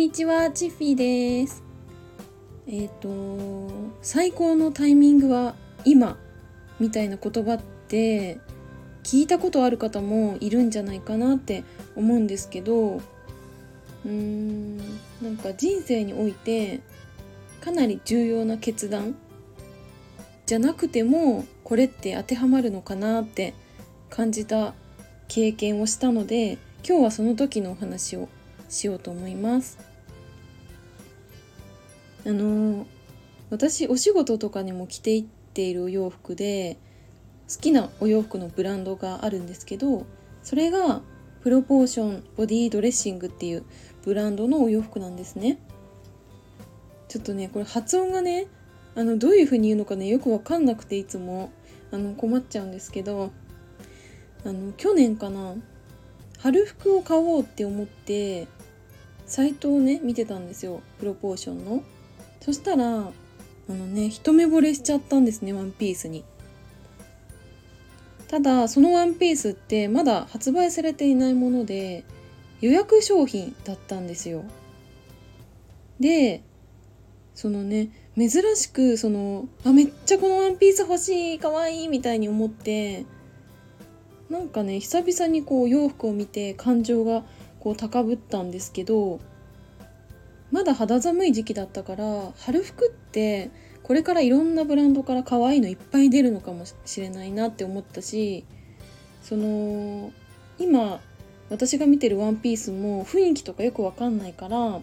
にちは、チッフィーです。えっ、と、最高のタイミングは今みたいな言葉って聞いたことある方もいるんじゃないかなって思うんですけど、うーん、なんか人生においてかなり重要な決断じゃなくてもこれって当てはまるのかなって感じた経験をしたので今日はその時のお話をしようと思います。あの私お仕事とかにも着ていっているお洋服で好きなお洋服のブランドがあるんですけどそれがプロポーションボディドレッシングっていうブランドのお洋服なんですね。ちょっとねこれ発音がねあのどういう風に言うのかねよくわかんなくていつもあの困っちゃうんですけどあの去年かな春服を買おうって思ってサイトをね見てたんですよプロポーションのそしたらあのね一目惚れしちゃったんですねワンピースに。ただそのワンピースってまだ発売されていないもので予約商品だったんですよ。でそのね珍しくそのあめっちゃこのワンピース欲しいかわいいみたいに思ってなんかね久々にこう洋服を見て感情がこう高ぶったんですけどまだ肌寒い時期だったから春服ってこれからいろんなブランドから可愛いのいっぱい出るのかもしれないなって思ったしその今私が見てるワンピースも雰囲気とかよくわかんないから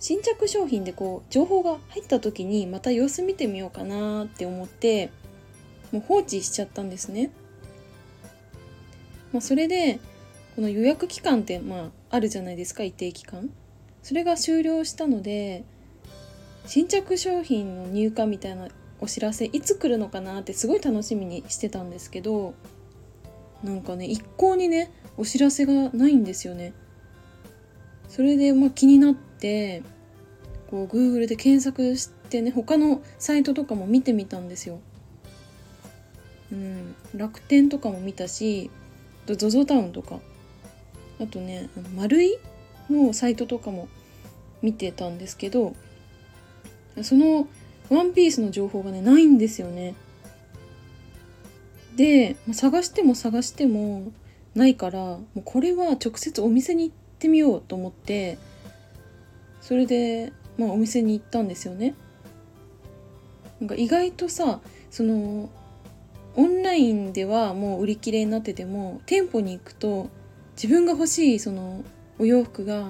新着商品でこう情報が入った時にまた様子見てみようかなって思ってもう放置しちゃったんですね。まあ、それでこの予約期間ってまああるじゃないですか一定期間それが終了したので新着商品の入荷みたいなお知らせいつ来るのかなってすごい楽しみにしてたんですけどなんかね一向にねお知らせがないんですよね。それでまあ気になってこう Google で検索してね他のサイトとかも見てみたんですよ。うん楽天とかも見たし ZOZO タウンとか。あとね丸いのサイトとかも見てたんですけどそのワンピースの情報がねないんですよね。で探しても探してもないからもうこれは直接お店に行ってみようと思ってそれで、まあ、お店に行ったんですよね。なんか意外とさそのオンラインではもう売り切れになってても店舗に行くと自分が欲しいそのお洋服が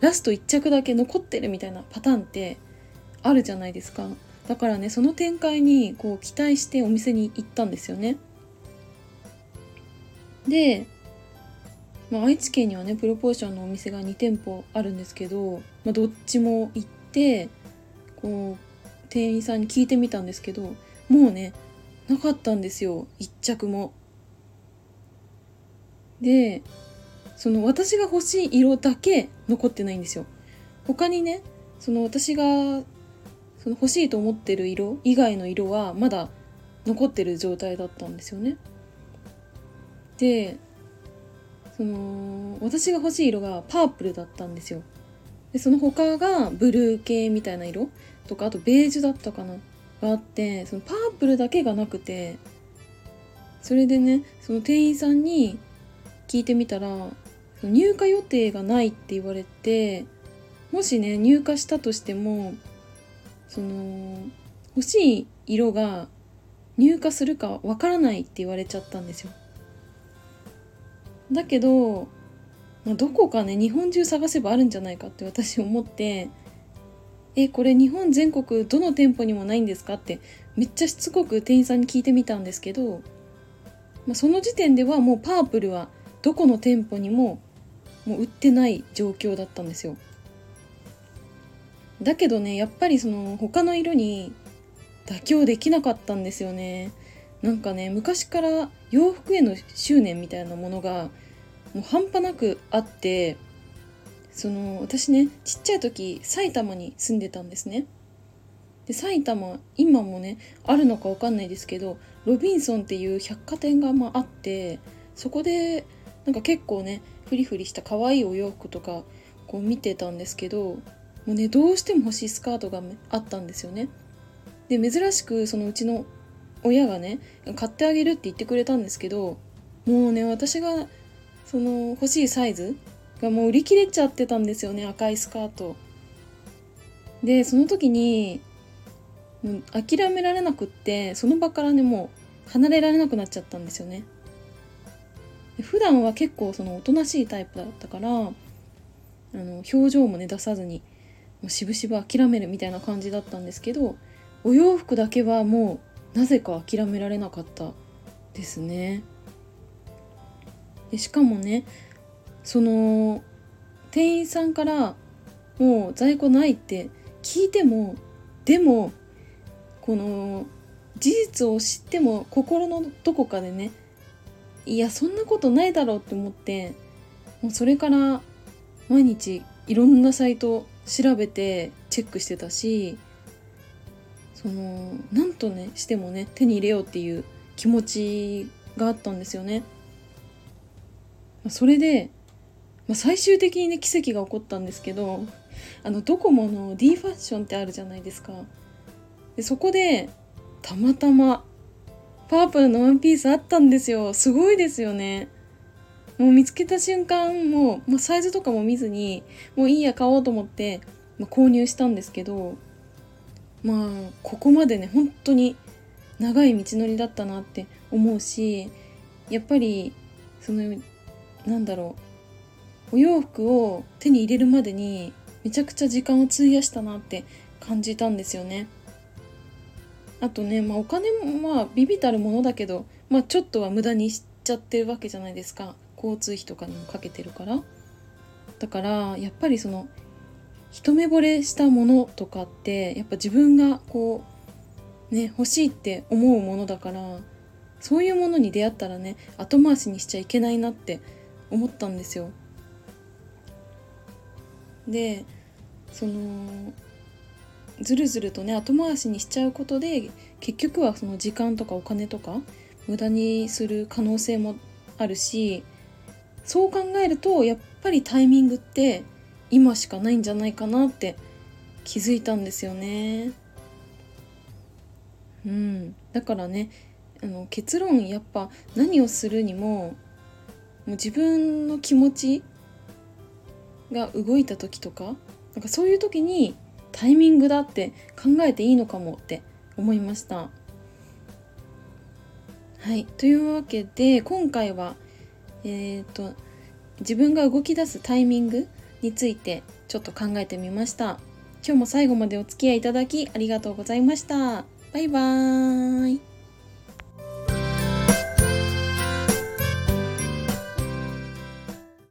ラスト1着だけ残ってるみたいなパターンってあるじゃないですか。だからねその展開にこう期待してお店に行ったんですよね。で、まあ、愛知県にはねプロポーションのお店が2店舗あるんですけど、まあ、どっちも行ってこう店員さんに聞いてみたんですけどもうねなかったんですよ。1着も。でその私が欲しい色だけ残ってないんですよ。他にねその私がその欲しいと思ってる色以外の色はまだ残ってる状態だったんですよね。でその私が欲しい色がパープルだったんですよ。でその他がブルー系みたいな色とかあとベージュだったかながあってそのパープルだけがなくてそれでねその店員さんに聞いてみたら入荷予定がないって言われてもしね入荷したとしてもその欲しい色が入荷するかわからないって言われちゃったんですよ。だけど、まあ、どこかね日本中探せばあるんじゃないかって私思ってえこれ日本全国どの店舗にもないんですかってめっちゃしつこく店員さんに聞いてみたんですけど、まあ、その時点ではもうパープルはどこの店舗にももう売ってない状況だったんですよ。だけどねやっぱりその他の色に妥協できなかったんですよね。なんかね昔から洋服への執念みたいなものがもう半端なくあってその私ねちっちゃい時埼玉に住んでたんですね。で埼玉今もねあるのかわかんないですけどロビンソンっていう百貨店がまああってそこでなんか結構ねフリフリした可愛いお洋服とかこう見てたんですけどもうねどうしても欲しいスカートがあったんですよね。で珍しくそのうちの親がね買ってあげるって言ってくれたんですけどもうね私がその欲しいサイズがもう売り切れちゃってたんですよね赤いスカート。でその時にもう諦められなくってその場からねもう離れられなくなっちゃったんですよね。普段は結構そのおとなしいタイプだったからあの表情もね出さずにもうしぶしぶ諦めるみたいな感じだったんですけどお洋服だけはもうなぜか諦められなかったですね。でしかもねその店員さんからもう在庫ないって聞いてもでもこの事実を知っても心のどこかでねいやそんなことないだろうって思ってもうそれから毎日いろんなサイト調べてチェックしてたしそのなんとねしてもね手に入れようっていう気持ちがあったんですよね。それで、まあ、最終的にね奇跡が起こったんですけどあのドコモの D ファッションってあるじゃないですか。でそこでたまたまパープルのワンピースあったんですよすごいですよねもう見つけた瞬間もう、まあ、サイズとかも見ずにもういいや買おうと思って、まあ、購入したんですけどまあここまでね本当に長い道のりだったなって思うしやっぱりそのなんだろうお洋服を手に入れるまでにめちゃくちゃ時間を費やしたなって感じたんですよね。あとね、まあ、お金もまあビビたるものだけど、まあ、ちょっとは無駄にしちゃってるわけじゃないですか交通費とかにもかけてるからだからやっぱりその一目惚れしたものとかってやっぱ自分がこうね欲しいって思うものだからそういうものに出会ったらね後回しにしちゃいけないなって思ったんですよ。でそのずるずるとね後回しにしちゃうことで結局はその時間とかお金とか無駄にする可能性もあるしそう考えるとやっぱりタイミングって今しかないんじゃないかなって気づいたんですよね。うん、だからねあの結論やっぱ何をするにももう自分の気持ちが動いた時とかなんかそういう時にタイミングだって考えていいのかもって思いました。はい、というわけで今回は、えーと、自分が動き出すタイミングについてちょっと考えてみました。今日も最後までお付き合いいただきありがとうございました。バイバーイ。